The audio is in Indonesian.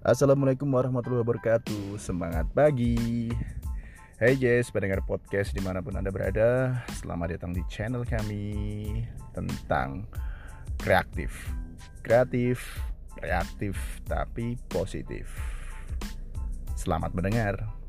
Assalamualaikum warahmatullahi wabarakatuh. Semangat pagi. Hai guys, pendengar podcast di mana pun Anda berada Selamat datang di channel kami Tentang kreatif. Kreatif, reaktif, tapi positif. Selamat mendengar.